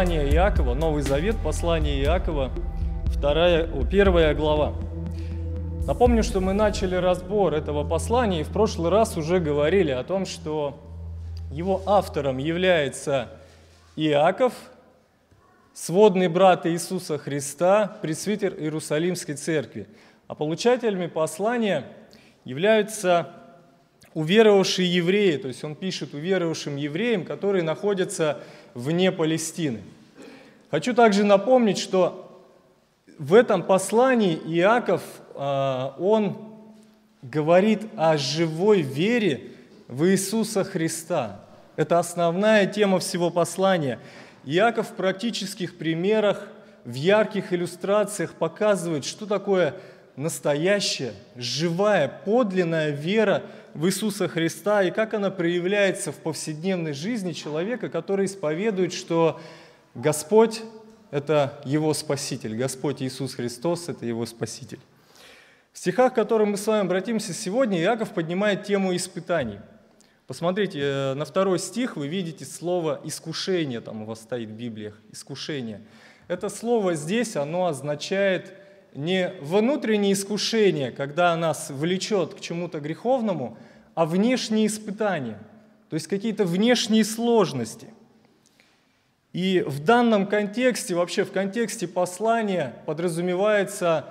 послание Иакова, Новый Завет, послание Иакова, вторая, первая глава. Напомню, что мы начали разбор этого послания и в прошлый раз уже говорили о том, что его автором является Иаков, сводный брат Иисуса Христа, пресвитер Иерусалимской церкви. А получателями послания являются уверовавшие евреи, то есть он пишет уверовавшим евреям, которые находятся вне Палестины. Хочу также напомнить, что в этом послании Иаков, а, он говорит о живой вере в Иисуса Христа. Это основная тема всего послания. Иаков в практических примерах, в ярких иллюстрациях показывает, что такое настоящая, живая, подлинная вера в Иисуса Христа и как она проявляется в повседневной жизни человека, который исповедует, что Господь – это его Спаситель, Господь Иисус Христос – это его Спаситель. В стихах, к которым мы с вами обратимся сегодня, Иаков поднимает тему испытаний. Посмотрите, э, на второй стих вы видите слово «искушение», там у вас стоит в Библиях, «искушение». Это слово здесь, оно означает не внутреннее искушение, когда нас влечет к чему-то греховному, а внешние испытания, то есть какие-то внешние сложности. И в данном контексте, вообще в контексте послания подразумевается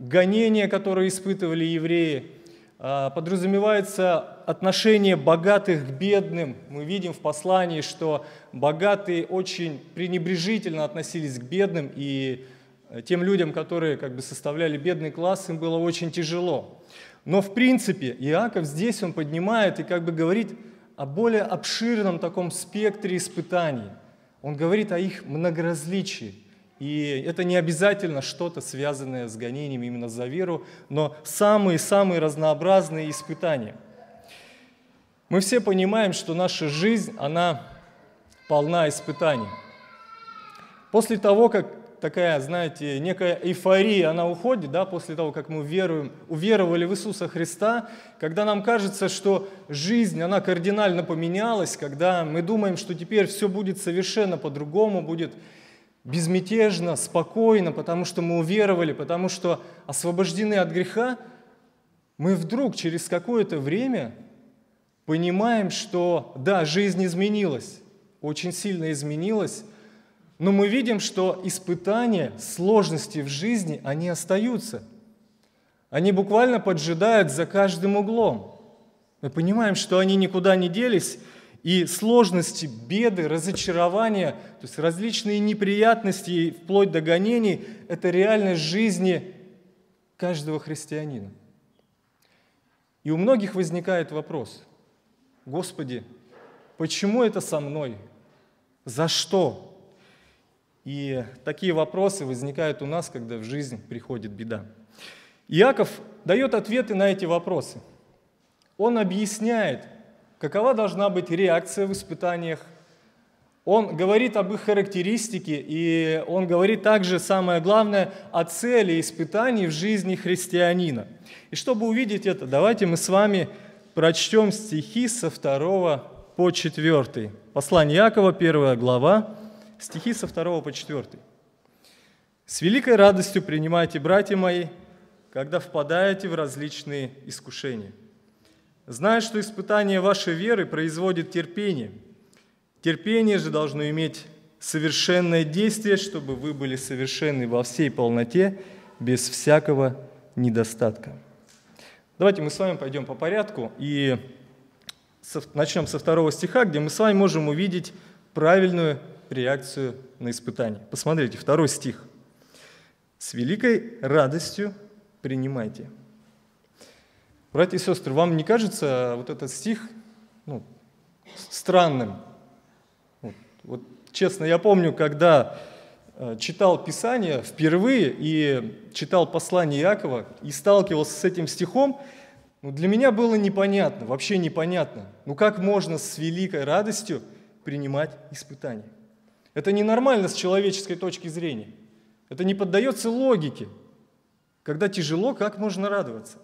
гонение, которое испытывали евреи, а, подразумевается отношение богатых к бедным. Мы видим в послании, что богатые очень пренебрежительно относились к бедным, и тем людям, которые как бы составляли бедный класс, им было очень тяжело. Но в принципе Иаков здесь он поднимает и как бы говорит о более обширном таком спектре испытаний. Он говорит о их многоразличии. И это не обязательно что-то связанное с гонением именно за веру, но самые-самые разнообразные испытания. Мы все понимаем, что наша жизнь, она полна испытаний. После того, как такая, знаете, некая эйфория, она уходит, да, после того, как мы веруем, уверовали в Иисуса Христа, когда нам кажется, что жизнь, она кардинально поменялась, когда мы думаем, что теперь все будет совершенно по-другому, будет безмятежно, спокойно, потому что мы уверовали, потому что освобождены от греха, мы вдруг через какое-то время понимаем, что да, жизнь изменилась, очень сильно изменилась, но мы видим, что испытания, сложности в жизни, они остаются. Они буквально поджидают за каждым углом. Мы понимаем, что они никуда не делись, и сложности, беды, разочарования, то есть различные неприятности, вплоть до гонений, это реальность жизни каждого христианина. И у многих возникает вопрос, Господи, почему это со мной? За что? И такие вопросы возникают у нас, когда в жизнь приходит беда. Иаков дает ответы на эти вопросы. Он объясняет, какова должна быть реакция в испытаниях. Он говорит об их характеристике, и он говорит также, самое главное, о цели испытаний в жизни христианина. И чтобы увидеть это, давайте мы с вами прочтем стихи со 2 по 4. Послание Иакова, 1 глава, стихи со 2 по 4. «С великой радостью принимайте, братья мои, когда впадаете в различные искушения, зная, что испытание вашей веры производит терпение. Терпение же должно иметь совершенное действие, чтобы вы были совершенны во всей полноте, без всякого недостатка». Давайте мы с вами пойдем по порядку и начнем со второго стиха, где мы с вами можем увидеть правильную реакцию на испытание. Посмотрите, второй стих. «С великой радостью принимайте». Братья и сестры, вам не кажется вот этот стих ну, странным? Вот, вот честно, я помню, когда э, читал Писание впервые и читал послание Иакова и сталкивался с этим стихом, ну, для меня было непонятно, вообще непонятно. Ну как можно с великой радостью принимать испытания? Это ненормально с человеческой точки зрения. Это не поддается логике. Когда тяжело, как можно радоваться?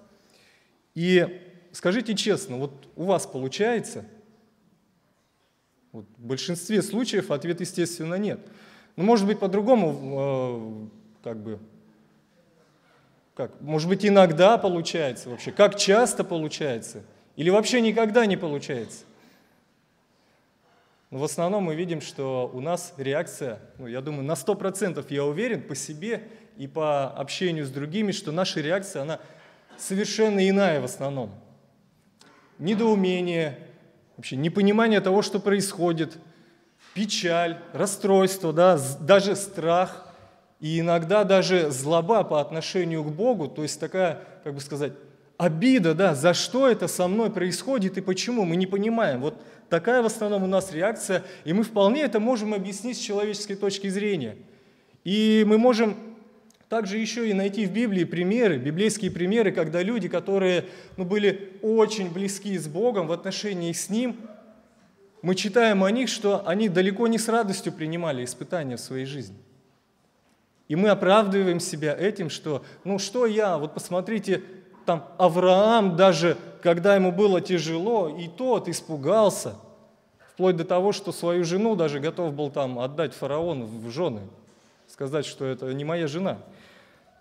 И скажите честно, вот у вас получается? Вот в большинстве случаев ответ, естественно, нет. Ну, может быть, по-другому, э, как бы, как, может быть, иногда получается вообще, как часто получается, или вообще никогда не получается. Но в основном мы видим, что у нас реакция, ну, я думаю, на 100% я уверен по себе и по общению с другими, что наша реакция, она совершенно иная в основном. Недоумение, вообще непонимание того, что происходит, печаль, расстройство, да, даже страх и иногда даже злоба по отношению к Богу, то есть такая, как бы сказать, обида, да, за что это со мной происходит и почему, мы не понимаем. Вот такая в основном у нас реакция, и мы вполне это можем объяснить с человеческой точки зрения. И мы можем также еще и найти в Библии примеры, библейские примеры, когда люди, которые ну, были очень близки с Богом в отношении с Ним, мы читаем о них, что они далеко не с радостью принимали испытания в своей жизни. И мы оправдываем себя этим, что, ну что я, вот посмотрите, там Авраам даже, когда ему было тяжело, и тот испугался, вплоть до того, что свою жену даже готов был там отдать фараону в жены, сказать, что это не моя жена.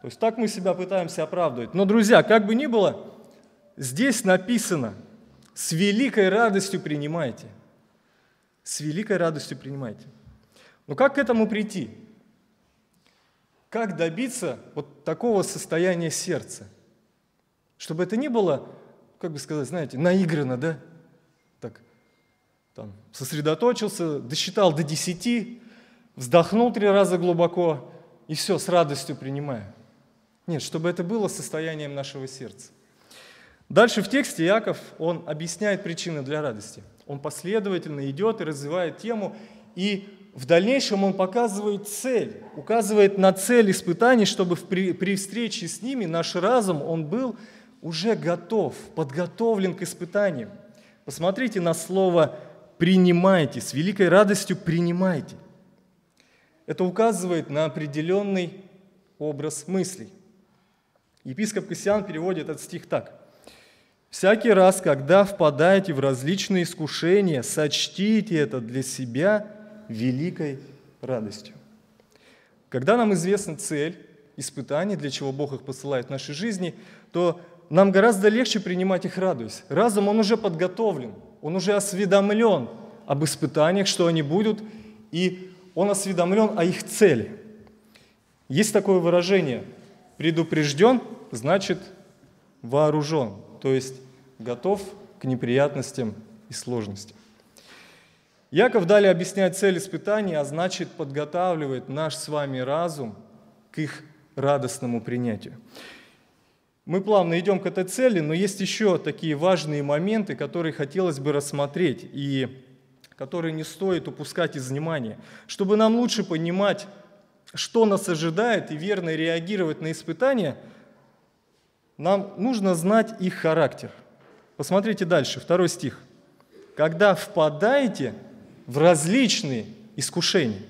То есть так мы себя пытаемся оправдывать. Но, друзья, как бы ни было, здесь написано, с великой радостью принимайте. С великой радостью принимайте. Но как к этому прийти? Как добиться вот такого состояния сердца? Чтобы это не было, как бы сказать, знаете, наиграно, да? Так, там, сосредоточился, досчитал до десяти, вздохнул три раза глубоко и все, с радостью принимаю. Нет, чтобы это было состоянием нашего сердца. Дальше в тексте Яков, он объясняет причины для радости. Он последовательно идет и развивает тему, и в дальнейшем он показывает цель, указывает на цель испытаний, чтобы при, при встрече с ними наш разум, он был уже готов, подготовлен к испытаниям. Посмотрите на слово «принимайте», с великой радостью принимайте. Это указывает на определенный образ мыслей. Епископ Кассиан переводит этот стих так. «Всякий раз, когда впадаете в различные искушения, сочтите это для себя великой радостью». Когда нам известна цель испытаний, для чего Бог их посылает в нашей жизни, то нам гораздо легче принимать их радуясь. Разум, он уже подготовлен, он уже осведомлен об испытаниях, что они будут, и он осведомлен о их цели. Есть такое выражение – Предупрежден значит вооружен, то есть готов к неприятностям и сложностям. Яков далее объясняет цель испытаний, а значит подготавливает наш с вами разум к их радостному принятию. Мы плавно идем к этой цели, но есть еще такие важные моменты, которые хотелось бы рассмотреть и которые не стоит упускать из внимания, чтобы нам лучше понимать что нас ожидает и верно реагировать на испытания, нам нужно знать их характер. Посмотрите дальше, второй стих. Когда впадаете в различные искушения.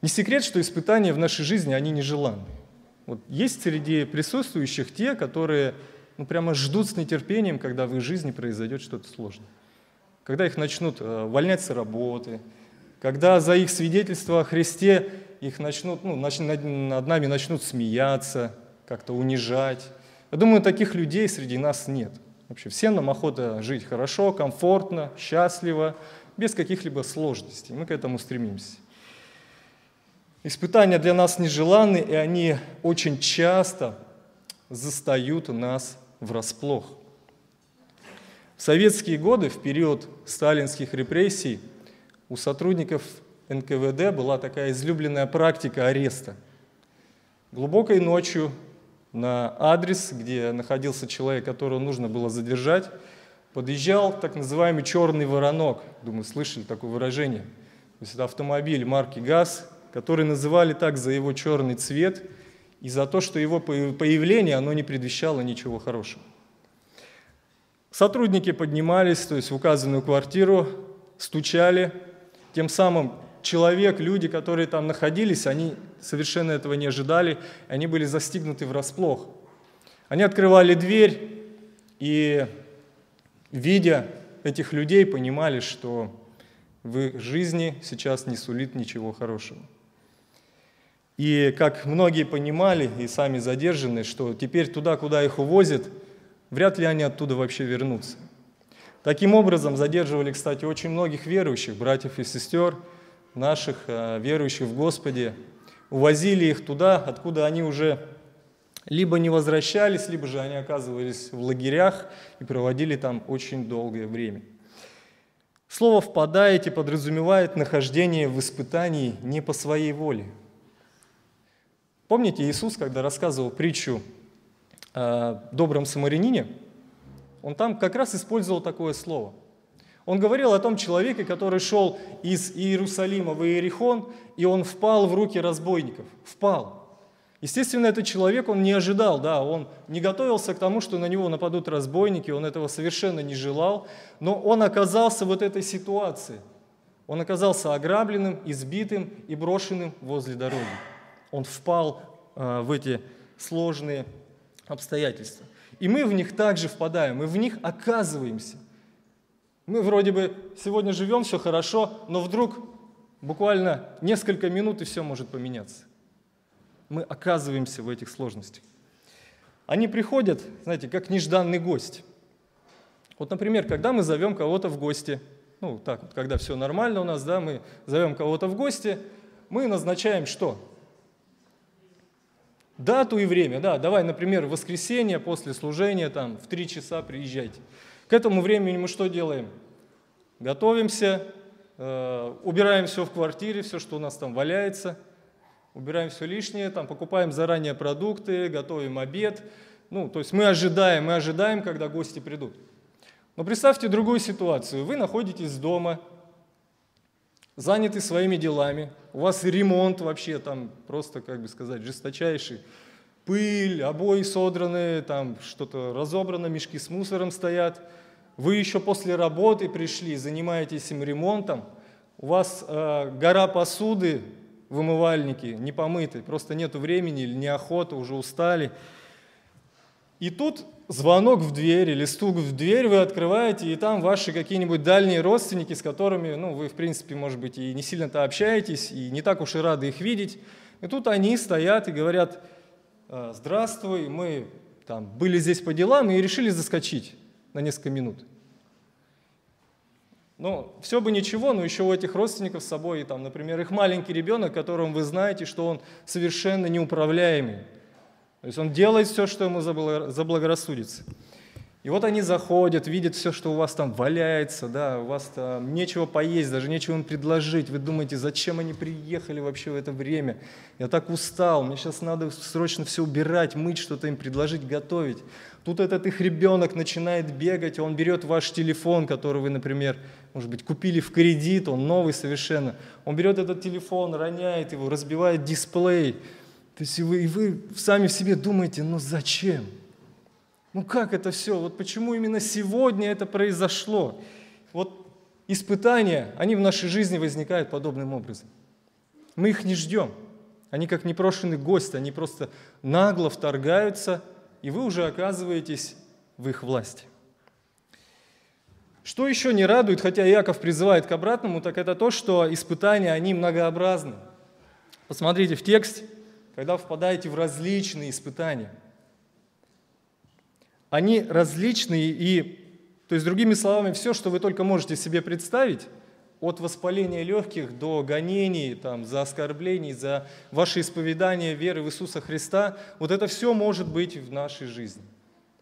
Не секрет, что испытания в нашей жизни, они нежеланны. Вот есть среди присутствующих те, которые ну, прямо ждут с нетерпением, когда в их жизни произойдет что-то сложное. Когда их начнут э, увольнять с работы, когда за их свидетельство о Христе их начнут, ну, нач, над, нами начнут смеяться, как-то унижать. Я думаю, таких людей среди нас нет. Вообще всем нам охота жить хорошо, комфортно, счастливо, без каких-либо сложностей. Мы к этому стремимся. Испытания для нас нежеланны, и они очень часто застают нас врасплох. В советские годы, в период сталинских репрессий, у сотрудников НКВД была такая излюбленная практика ареста. Глубокой ночью на адрес, где находился человек, которого нужно было задержать, подъезжал так называемый черный воронок. Думаю, слышали такое выражение. То есть это автомобиль марки ГАЗ, который называли так за его черный цвет и за то, что его появление оно не предвещало ничего хорошего. Сотрудники поднимались, то есть в указанную квартиру, стучали, тем самым человек, люди, которые там находились, они совершенно этого не ожидали, они были застигнуты врасплох. Они открывали дверь и, видя этих людей, понимали, что в их жизни сейчас не сулит ничего хорошего. И как многие понимали, и сами задержаны, что теперь туда, куда их увозят, вряд ли они оттуда вообще вернутся. Таким образом, задерживали, кстати, очень многих верующих, братьев и сестер, наших э, верующих в Господе, увозили их туда, откуда они уже либо не возвращались, либо же они оказывались в лагерях и проводили там очень долгое время. Слово «впадаете» подразумевает нахождение в испытании не по своей воле. Помните, Иисус, когда рассказывал притчу о добром самарянине, он там как раз использовал такое слово. Он говорил о том человеке, который шел из Иерусалима в Иерихон, и он впал в руки разбойников. Впал. Естественно, этот человек, он не ожидал, да, он не готовился к тому, что на него нападут разбойники, он этого совершенно не желал, но он оказался вот этой ситуации. Он оказался ограбленным, избитым и брошенным возле дороги. Он впал э, в эти сложные обстоятельства. И мы в них также впадаем, мы в них оказываемся. Мы вроде бы сегодня живем, все хорошо, но вдруг буквально несколько минут и все может поменяться мы оказываемся в этих сложностях. Они приходят, знаете, как нежданный гость. Вот, например, когда мы зовем кого-то в гости, ну, так вот, когда все нормально у нас, да, мы зовем кого-то в гости, мы назначаем что? Дату и время, да, давай, например, в воскресенье после служения, там, в три часа приезжайте. К этому времени мы что делаем? Готовимся, э, убираем все в квартире, все, что у нас там валяется – убираем все лишнее, там, покупаем заранее продукты, готовим обед. Ну, то есть мы ожидаем, мы ожидаем, когда гости придут. Но представьте другую ситуацию. Вы находитесь дома, заняты своими делами, у вас ремонт вообще там просто, как бы сказать, жесточайший. Пыль, обои содраны, там что-то разобрано, мешки с мусором стоят. Вы еще после работы пришли, занимаетесь им ремонтом. У вас э, гора посуды, в умывальнике, не помыты, просто нет времени или неохота, уже устали. И тут звонок в дверь или стук в дверь вы открываете, и там ваши какие-нибудь дальние родственники, с которыми, ну, вы, в принципе, может быть, и не сильно-то общаетесь, и не так уж и рады их видеть. И тут они стоят и говорят, «А, здравствуй, мы там были здесь по делам и решили заскочить на несколько минут. Ну, все бы ничего, но еще у этих родственников с собой, там, например, их маленький ребенок, которым вы знаете, что он совершенно неуправляемый. То есть он делает все, что ему заблагорассудится. И вот они заходят, видят все, что у вас там валяется, да, у вас там нечего поесть, даже нечего им предложить. Вы думаете, зачем они приехали вообще в это время? Я так устал, мне сейчас надо срочно все убирать, мыть, что-то им предложить, готовить. Тут этот их ребенок начинает бегать, он берет ваш телефон, который вы, например, может быть, купили в кредит, он новый совершенно. Он берет этот телефон, роняет его, разбивает дисплей. То есть и вы, и вы сами в себе думаете, ну зачем? Ну как это все? Вот почему именно сегодня это произошло? Вот испытания, они в нашей жизни возникают подобным образом. Мы их не ждем. Они как непрошенный гость, они просто нагло вторгаются, и вы уже оказываетесь в их власти. Что еще не радует, хотя Яков призывает к обратному, так это то, что испытания, они многообразны. Посмотрите в текст, когда впадаете в различные испытания – они различные и, то есть другими словами, все, что вы только можете себе представить, от воспаления легких до гонений, там, за оскорблений, за ваше исповедание веры в Иисуса Христа, вот это все может быть в нашей жизни.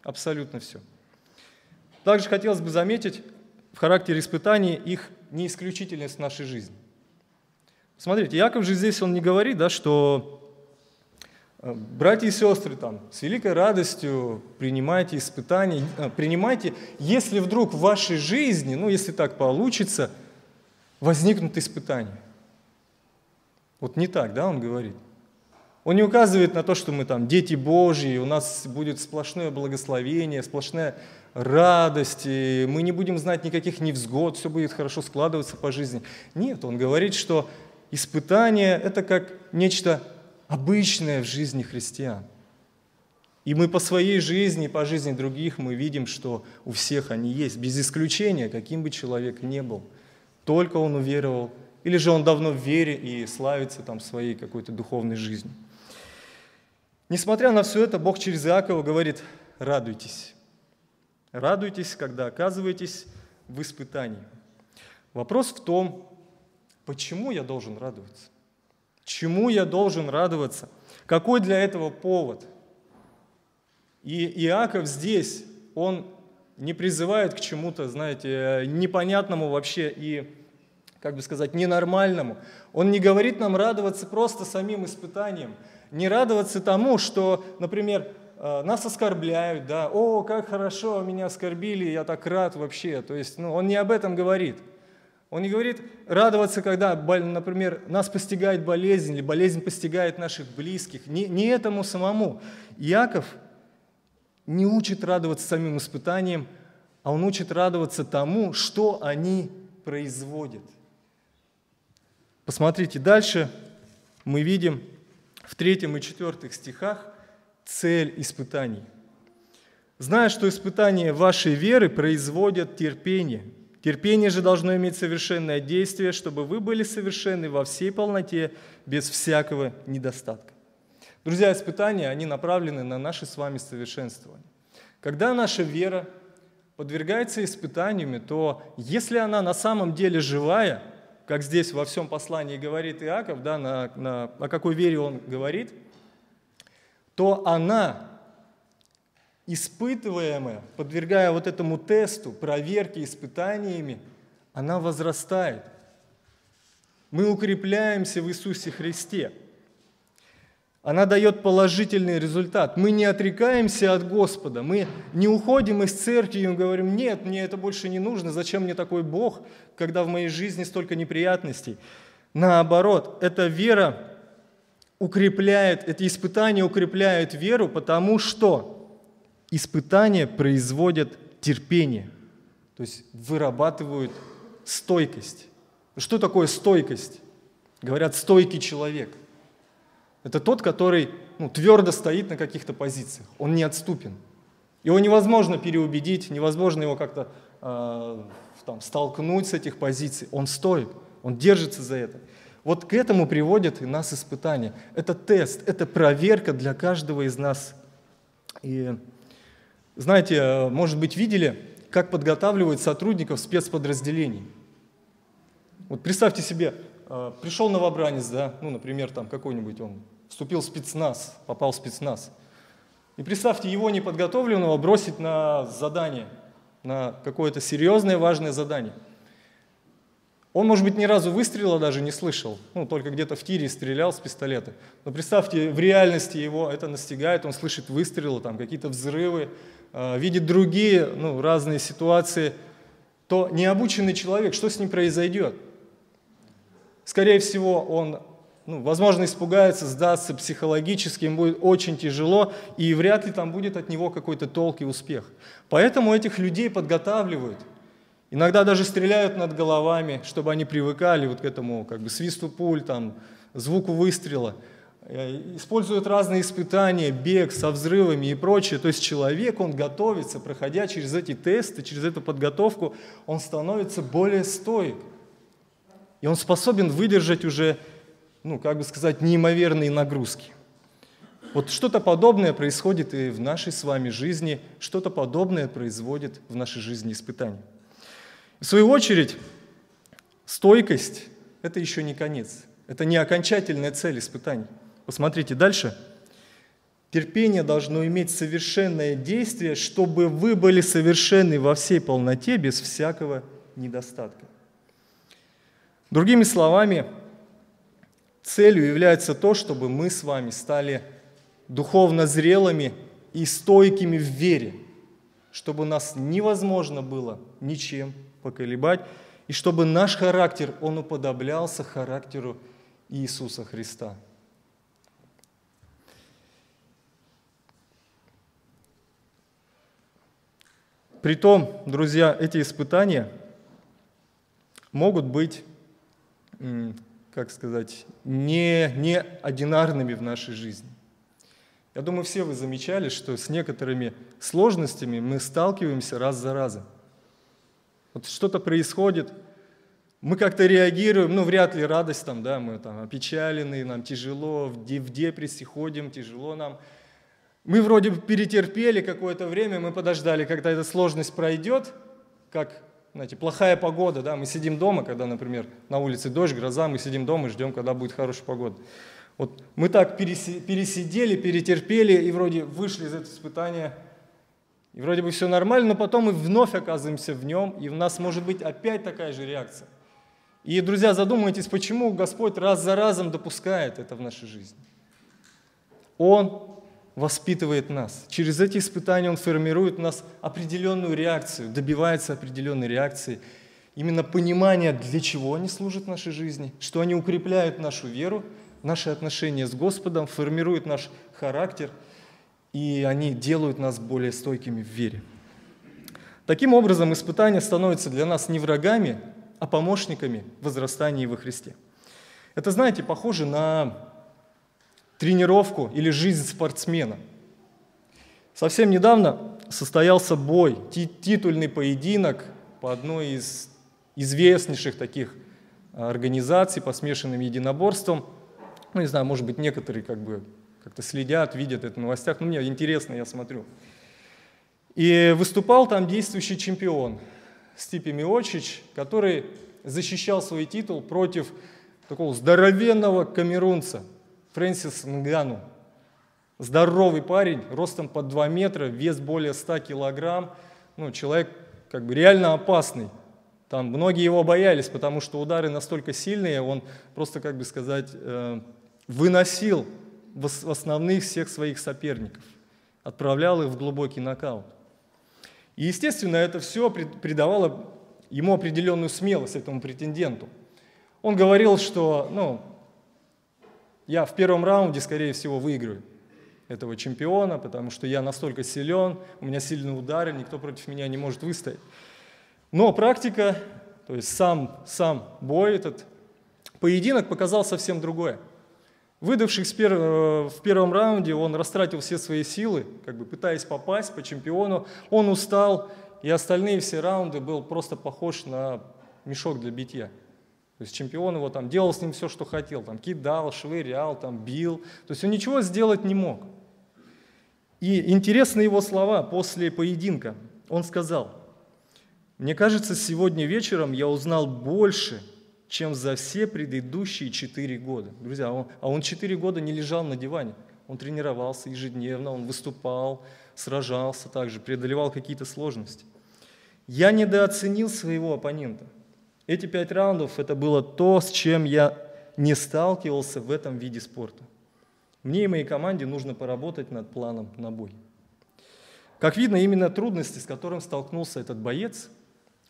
Абсолютно все. Также хотелось бы заметить в характере испытаний их неисключительность в нашей жизни. Смотрите, Яков же здесь, он не говорит, да, что братья и сестры, там, с великой радостью принимайте испытания, э, принимайте, если вдруг в вашей жизни, ну, если так получится, возникнут испытания. Вот не так, да, он говорит. Он не указывает на то, что мы там дети Божьи, у нас будет сплошное благословение, сплошная радость, и мы не будем знать никаких невзгод, все будет хорошо складываться по жизни. Нет, он говорит, что испытание – это как нечто обычное в жизни христиан. И мы по своей жизни, по жизни других, мы видим, что у всех они есть, без исключения, каким бы человек ни был. только он уверовал, или же он давно в вере и славится там своей какой-то духовной жизнью. Несмотря на все это, Бог через Иакова говорит, радуйтесь. Радуйтесь, когда оказываетесь в испытании. Вопрос в том, почему я должен радоваться? Чему я должен радоваться? Какой для этого повод? И Иаков здесь, он не призывает к чему-то, знаете, непонятному вообще и, как бы сказать, ненормальному. Он не говорит нам радоваться просто самим испытанием, не радоваться тому, что, например, э, нас оскорбляют, да, о, как хорошо, меня оскорбили, я так рад вообще. То есть, ну, он не об этом говорит. Он не говорит радоваться, когда, например, нас постигает болезнь или болезнь постигает наших близких. Не, не этому самому. Яков не учит радоваться самим испытаниям, а он учит радоваться тому, что они производят. Посмотрите, дальше мы видим в третьем и четвертых стихах цель испытаний. Зная, что испытания вашей веры производят терпение. Терпение же должно иметь совершенное действие, чтобы вы были совершенны во всей полноте, без всякого недостатка. Друзья, испытания, они направлены на наше с вами совершенствование. Когда наша вера подвергается испытаниями, то если она на самом деле живая, как здесь во всем послании говорит Иаков, да, на, на, о какой вере он говорит, то она, испытываемая, подвергая вот этому тесту, проверке, испытаниями, она возрастает. Мы укрепляемся в Иисусе Христе – она дает положительный результат. Мы не отрекаемся от Господа, мы не уходим из церкви и говорим, нет, мне это больше не нужно, зачем мне такой Бог, когда в моей жизни столько неприятностей. Наоборот, эта вера укрепляет, эти испытания укрепляют веру, потому что испытания производят терпение, то есть вырабатывают стойкость. Что такое стойкость? Говорят, стойкий человек – это тот, который ну, твердо стоит на каких-то позициях, он не отступен. Его невозможно переубедить, невозможно его как-то э, столкнуть с этих позиций. Он стоит, он держится за это. Вот к этому приводят и нас испытания. Это тест, это проверка для каждого из нас. И знаете, э, может быть, видели, как подготавливают сотрудников спецподразделений. Вот представьте себе, э, пришел новобранец, да, ну, например, там какой-нибудь он вступил в спецназ, попал в спецназ. И представьте, его неподготовленного бросить на задание, на какое-то серьезное, важное задание. Он, может быть, ни разу выстрела даже не слышал, ну, только где-то в тире стрелял с пистолета. Но представьте, в реальности его это настигает, он слышит выстрелы, там какие-то взрывы, э, видит другие ну, разные ситуации, то необученный человек, что с ним произойдет? Скорее всего, он ну, возможно, испугается, сдастся психологически, ему будет очень тяжело, и вряд ли там будет от него какой-то толк и успех. Поэтому этих людей подготавливают. Иногда даже стреляют над головами, чтобы они привыкали вот к этому как бы свисту пуль, там, звуку выстрела. Э, используют разные испытания, бег со взрывами и прочее. То есть человек, он готовится, проходя через эти тесты, через эту подготовку, он становится более стоек. И он способен выдержать уже ну, как бы сказать, неимоверные нагрузки. Вот что-то подобное происходит и в нашей с вами жизни, что-то подобное производит в нашей жизни испытания. В свою очередь, стойкость – это еще не конец, это не окончательная цель испытаний. Посмотрите дальше. Терпение должно иметь совершенное действие, чтобы вы были совершенны во всей полноте, без всякого недостатка. Другими словами, Целью является то, чтобы мы с вами стали духовно зрелыми и стойкими в вере, чтобы нас невозможно было ничем поколебать, и чтобы наш характер, он уподоблялся характеру Иисуса Христа. Притом, друзья, эти испытания могут быть как сказать, не, не одинарными в нашей жизни. Я думаю, все вы замечали, что с некоторыми сложностями мы сталкиваемся раз за разом. Вот что-то происходит, мы как-то реагируем, ну, вряд ли радость там, да, мы там опечалены, нам тяжело, в депрессии ходим, тяжело нам. Мы вроде бы перетерпели какое-то время, мы подождали, когда эта сложность пройдет, как, знаете, плохая погода, да, мы сидим дома, когда, например, на улице дождь, гроза, мы сидим дома и ждем, когда будет хорошая погода. Вот мы так пересидели, перетерпели и вроде вышли из этого испытания, и вроде бы все нормально, но потом мы вновь оказываемся в нем, и у нас может быть опять такая же реакция. И, друзья, задумайтесь, почему Господь раз за разом допускает это в нашей жизни. Он воспитывает нас. Через эти испытания Он формирует в нас определенную реакцию, добивается определенной реакции. Именно понимание, для чего они служат в нашей жизни, что они укрепляют нашу веру, наши отношения с Господом, формируют наш характер, и они делают нас более стойкими в вере. Таким образом, испытания становятся для нас не врагами, а помощниками в возрастании во Христе. Это, знаете, похоже на тренировку или жизнь спортсмена. Совсем недавно состоялся бой, титульный поединок по одной из известнейших таких а, организаций по смешанным единоборствам. Ну, не знаю, может быть, некоторые как бы как-то следят, видят это в новостях, но мне интересно, я смотрю. И выступал там действующий чемпион Стипи Миочич, который защищал свой титул против такого здоровенного камерунца – Фрэнсис Нгану. Здоровый парень, ростом под 2 метра, вес более 100 килограмм. Ну, человек как бы реально опасный. Там многие его боялись, потому что удары настолько сильные, он просто, как бы сказать, э, выносил в основных всех своих соперников, отправлял их в глубокий нокаут. И, естественно, это все придавало ему определенную смелость, этому претенденту. Он говорил, что ну, я в первом раунде, скорее всего, выиграю этого чемпиона, потому что я настолько силен, у меня сильные удары, никто против меня не может выстоять. Но практика, то есть сам, сам бой, этот поединок показал совсем другое. Выдавшись э, в первом раунде, он растратил все свои силы, как бы пытаясь попасть по чемпиону. Он устал, и остальные все раунды был просто похож на мешок для битья. То есть чемпион его там делал с ним все, что хотел, там кидал, швырял, там бил. То есть он ничего сделать не мог. И интересны его слова после поединка. Он сказал, «Мне кажется, сегодня вечером я узнал больше, чем за все предыдущие четыре года». Друзья, он, а он четыре года не лежал на диване. Он тренировался ежедневно, он выступал, сражался также, преодолевал какие-то сложности. Я недооценил своего оппонента – эти пять раундов – это было то, с чем я не сталкивался в этом виде спорта. Мне и моей команде нужно поработать над планом на бой. Как видно, именно трудности, с которым столкнулся этот боец,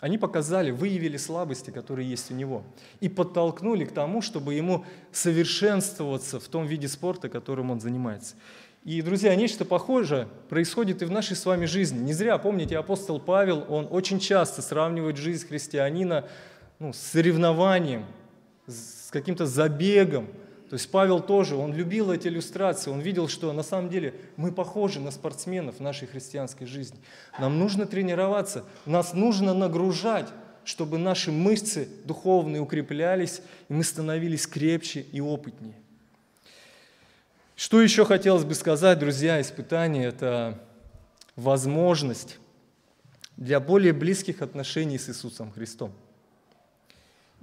они показали, выявили слабости, которые есть у него, и подтолкнули к тому, чтобы ему совершенствоваться в том виде спорта, которым он занимается. И, друзья, нечто похожее происходит и в нашей с вами жизни. Не зря, помните, апостол Павел, он очень часто сравнивает жизнь христианина ну, с соревнованием, с каким-то забегом. То есть Павел тоже, он любил эти иллюстрации, он видел, что на самом деле мы похожи на спортсменов в нашей христианской жизни. Нам нужно тренироваться, нас нужно нагружать, чтобы наши мышцы духовные укреплялись, и мы становились крепче и опытнее. Что еще хотелось бы сказать, друзья, испытание – это возможность для более близких отношений с Иисусом Христом.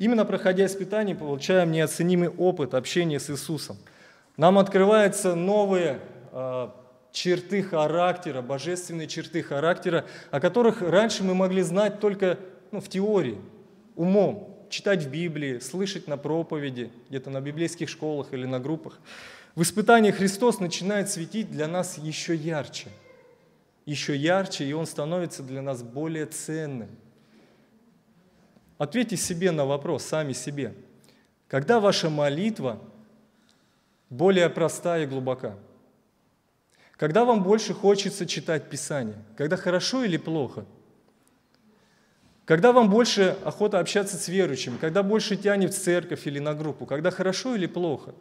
Именно проходя испытания, получаем неоценимый опыт общения с Иисусом. Нам открываются новые э, черты характера, божественные черты характера, о которых раньше мы могли знать только ну, в теории, умом, читать в Библии, слышать на проповеди, где-то на библейских школах или на группах. В испытании Христос начинает светить для нас еще ярче, еще ярче, и Он становится для нас более ценным – Ответьте себе на вопрос, сами себе. Когда ваша молитва более проста и глубока? Когда вам больше хочется читать Писание? Когда хорошо или плохо? Когда вам больше охота общаться с верующими? Когда больше тянет в церковь или на группу? Когда хорошо или плохо?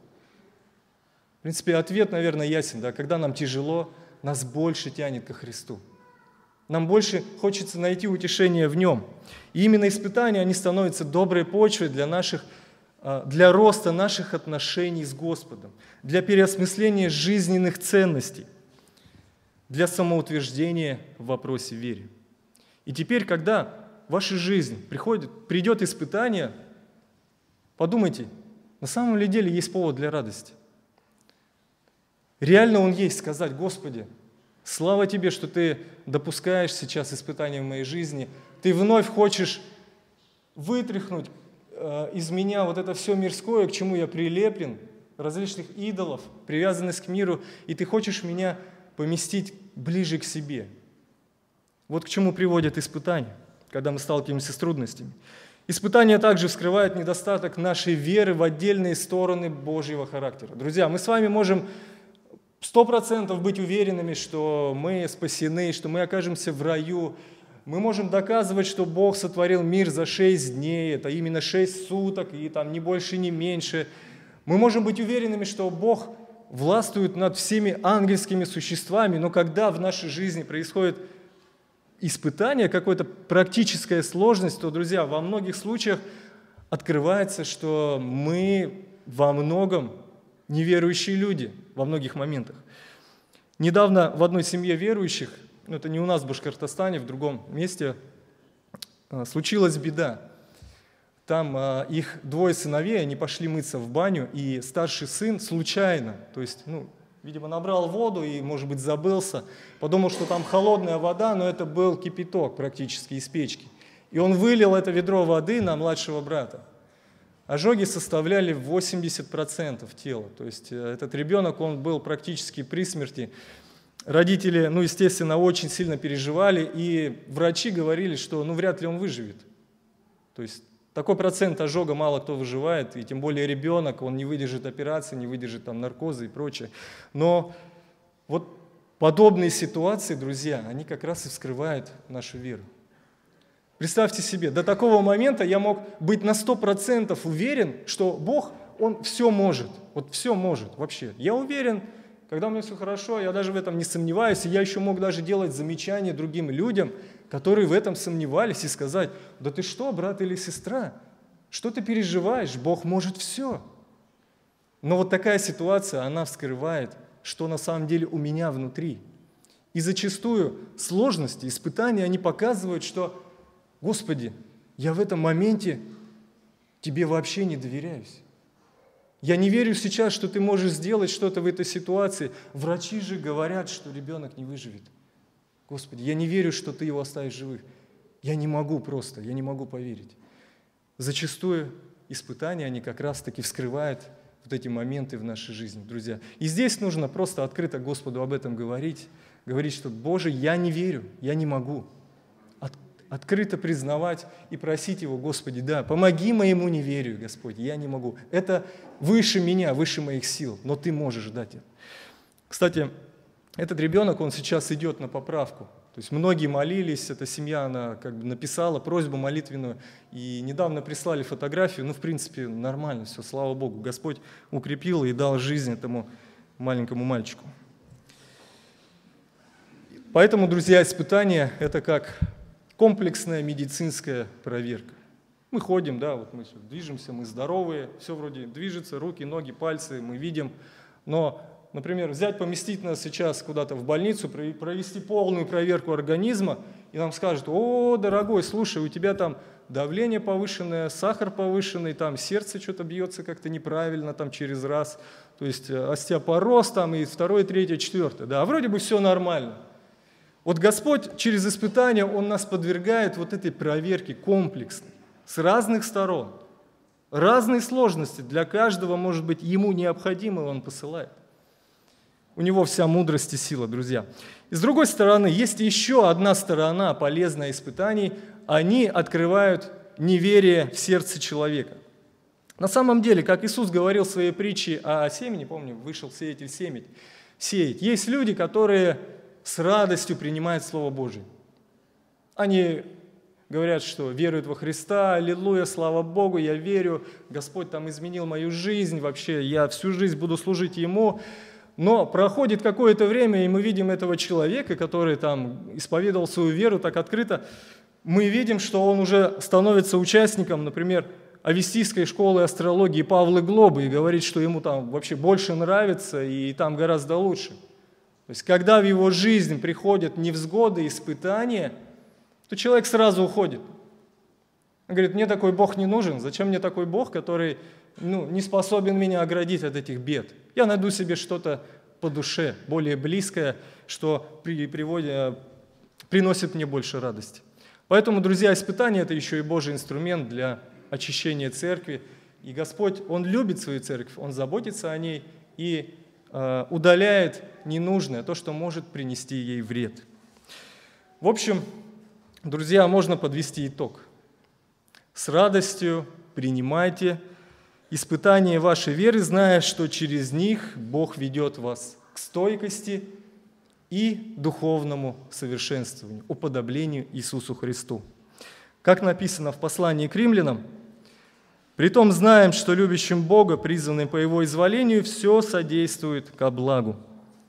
В принципе, ответ, наверное, ясен. Да? Когда нам тяжело, нас больше тянет ко Христу. Нам больше хочется найти утешение в Нем. И именно испытания, они становятся доброй почвой для, наших, а, для роста наших отношений с Господом, для переосмысления жизненных ценностей, для самоутверждения в вопросе веры. И теперь, когда в вашу жизнь приходит, придет испытание, подумайте, на самом ли деле есть повод для радости? Реально он есть, сказать, Господи, слава Тебе, что Ты допускаешь сейчас испытания в моей жизни. Ты вновь хочешь вытряхнуть э, из меня вот это все мирское, к чему я прилеплен, различных идолов, привязанность к миру, и Ты хочешь меня поместить ближе к себе. Вот к чему приводят испытания, когда мы сталкиваемся с трудностями. Испытания также вскрывают недостаток нашей веры в отдельные стороны Божьего характера. Друзья, мы с вами можем сто процентов быть уверенными, что мы спасены, что мы окажемся в раю. Мы можем доказывать, что Бог сотворил мир за шесть дней, это именно шесть суток, и там ни больше, ни меньше. Мы можем быть уверенными, что Бог властвует над всеми ангельскими существами, но когда в нашей жизни происходит испытание, какая-то практическая сложность, то, друзья, во многих случаях открывается, что мы во многом неверующие люди во многих моментах. Недавно в одной семье верующих, ну это не у нас в Башкортостане, в другом месте, а, случилась беда. Там а, их двое сыновей, они пошли мыться в баню, и старший сын случайно, то есть, ну, видимо, набрал воду и, может быть, забылся, подумал, что там холодная вода, но это был кипяток практически из печки. И он вылил это ведро воды на младшего брата. Ожоги составляли 80% тела. То есть э, этот ребенок, он был практически при смерти. Родители, ну, естественно, очень сильно переживали, и врачи говорили, что, ну, вряд ли он выживет. То есть такой процент ожога мало кто выживает, и тем более ребенок, он не выдержит операции, не выдержит там наркоза и прочее. Но вот подобные ситуации, друзья, они как раз и вскрывают нашу веру. Представьте себе, до такого момента я мог быть на 100% уверен, что Бог, Он все может, вот все может вообще. Я уверен, когда у меня все хорошо, я даже в этом не сомневаюсь, и я еще мог даже делать замечания другим людям, которые в этом сомневались, и сказать, да ты что, брат или сестра, что ты переживаешь, Бог может все. Но вот такая ситуация, она вскрывает, что на самом деле у меня внутри. И зачастую сложности, испытания, они показывают, что Господи, я в этом моменте Тебе вообще не доверяюсь. Я не верю сейчас, что Ты можешь сделать что-то в этой ситуации. Врачи же говорят, что ребенок не выживет. Господи, я не верю, что Ты его оставишь живых. Я не могу просто, я не могу поверить. Зачастую испытания, они как раз-таки вскрывают вот эти моменты в нашей жизни, друзья. И здесь нужно просто открыто Господу об этом говорить, говорить, что, Боже, я не верю, я не могу открыто признавать и просить Его, Господи, да, помоги моему неверию, Господь, я не могу. Это выше меня, выше моих сил, но Ты можешь дать это. Кстати, этот ребенок, он сейчас идет на поправку. То есть многие молились, эта семья, она как бы написала просьбу молитвенную, и недавно прислали фотографию, ну, в принципе, нормально все, слава Богу. Господь укрепил и дал жизнь этому маленькому мальчику. Поэтому, друзья, испытание – это как комплексная медицинская проверка. Мы ходим, да, вот мы движемся, мы здоровые, все вроде движется, руки, ноги, пальцы, мы видим. Но, например, взять, поместить нас сейчас куда-то в больницу, провести полную проверку организма, и нам скажут, о, дорогой, слушай, у тебя там давление повышенное, сахар повышенный, там сердце что-то бьется как-то неправильно, там через раз, то есть э, остеопороз там и второе, третье, четвертое, да, вроде бы все нормально – вот Господь через испытания, Он нас подвергает вот этой проверке комплексной, с разных сторон. Разные сложности для каждого, может быть, ему необходимого Он посылает. У него вся мудрость и сила, друзья. И с другой стороны, есть еще одна сторона полезная испытаний. Они открывают неверие в сердце человека. На самом деле, как Иисус говорил в своей притче о семени, помню, вышел сеятель семить, сеять. Есть люди, которые с радостью принимают Слово Божие. Они говорят, что веруют во Христа, аллилуйя, слава Богу, я верю, Господь там изменил мою жизнь, вообще я всю жизнь буду служить Ему. Но проходит какое-то время, и мы видим этого человека, который там исповедовал свою веру так открыто, мы видим, что он уже становится участником, например, Авестийской школы астрологии Павла Глобы и говорит, что ему там вообще больше нравится и там гораздо лучше. То есть, когда в его жизнь приходят невзгоды, испытания, то человек сразу уходит. Он говорит, мне такой Бог не нужен, зачем мне такой Бог, который ну, не способен меня оградить от этих бед. Я найду себе что-то по душе, более близкое, что при, приводит, приносит мне больше радости. Поэтому, друзья, испытание – это еще и Божий инструмент для очищения церкви. И Господь, Он любит свою церковь, Он заботится о ней и удаляет ненужное, то, что может принести ей вред. В общем, друзья, можно подвести итог. С радостью принимайте испытания вашей веры, зная, что через них Бог ведет вас к стойкости и духовному совершенствованию, уподоблению Иисусу Христу. Как написано в послании к римлянам, «Притом знаем, что любящим Бога, призванным по Его изволению, все содействует ко благу.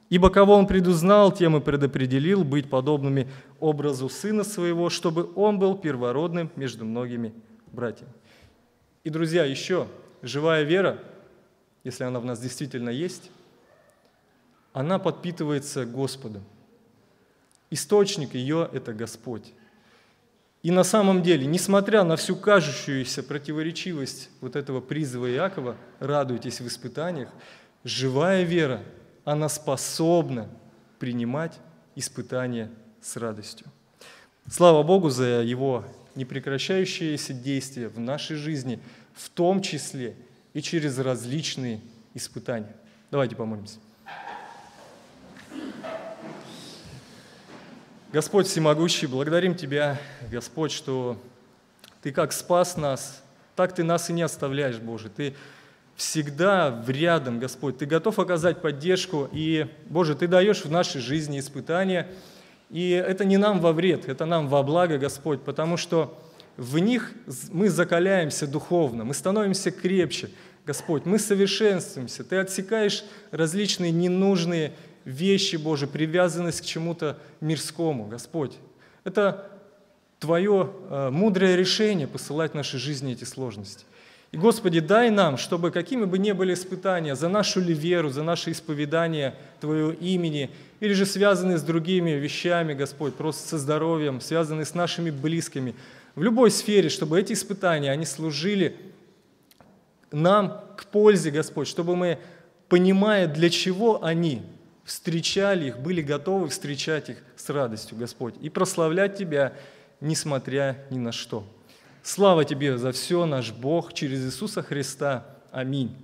Ибо кого Он предузнал, тем и предопределил быть подобными образу Сына Своего, чтобы Он был первородным между многими братьями». И, друзья, еще живая вера, если она в нас действительно есть, она подпитывается Господом. Источник ее – это Господь. И на самом деле, несмотря на всю кажущуюся противоречивость вот этого призыва Иакова, радуйтесь в испытаниях, живая вера, она способна принимать испытания с радостью. Слава Богу за Его непрекращающееся действие в нашей жизни, в том числе и через различные испытания. Давайте помолимся. Господь всемогущий, благодарим Тебя, Господь, что Ты как спас нас, так Ты нас и не оставляешь, Боже. Ты всегда рядом, Господь. Ты готов оказать поддержку, и, Боже, Ты даешь в нашей жизни испытания, и это не нам во вред, это нам во благо, Господь, потому что в них мы закаляемся духовно, мы становимся крепче, Господь, мы совершенствуемся. Ты отсекаешь различные ненужные вещи, Боже, привязанность к чему-то мирскому, Господь. Это Твое э, мудрое решение посылать в нашей жизни эти сложности. И, Господи, дай нам, чтобы какими бы ни были испытания за нашу ли веру, за наше исповедание Твоего имени, или же связанные с другими вещами, Господь, просто со здоровьем, связанные с нашими близкими, в любой сфере, чтобы эти испытания, они служили нам к пользе, Господь, чтобы мы, понимая, для чего они, встречали их, были готовы встречать их с радостью, Господь, и прославлять Тебя, несмотря ни на что. Слава Тебе за все, наш Бог, через Иисуса Христа. Аминь.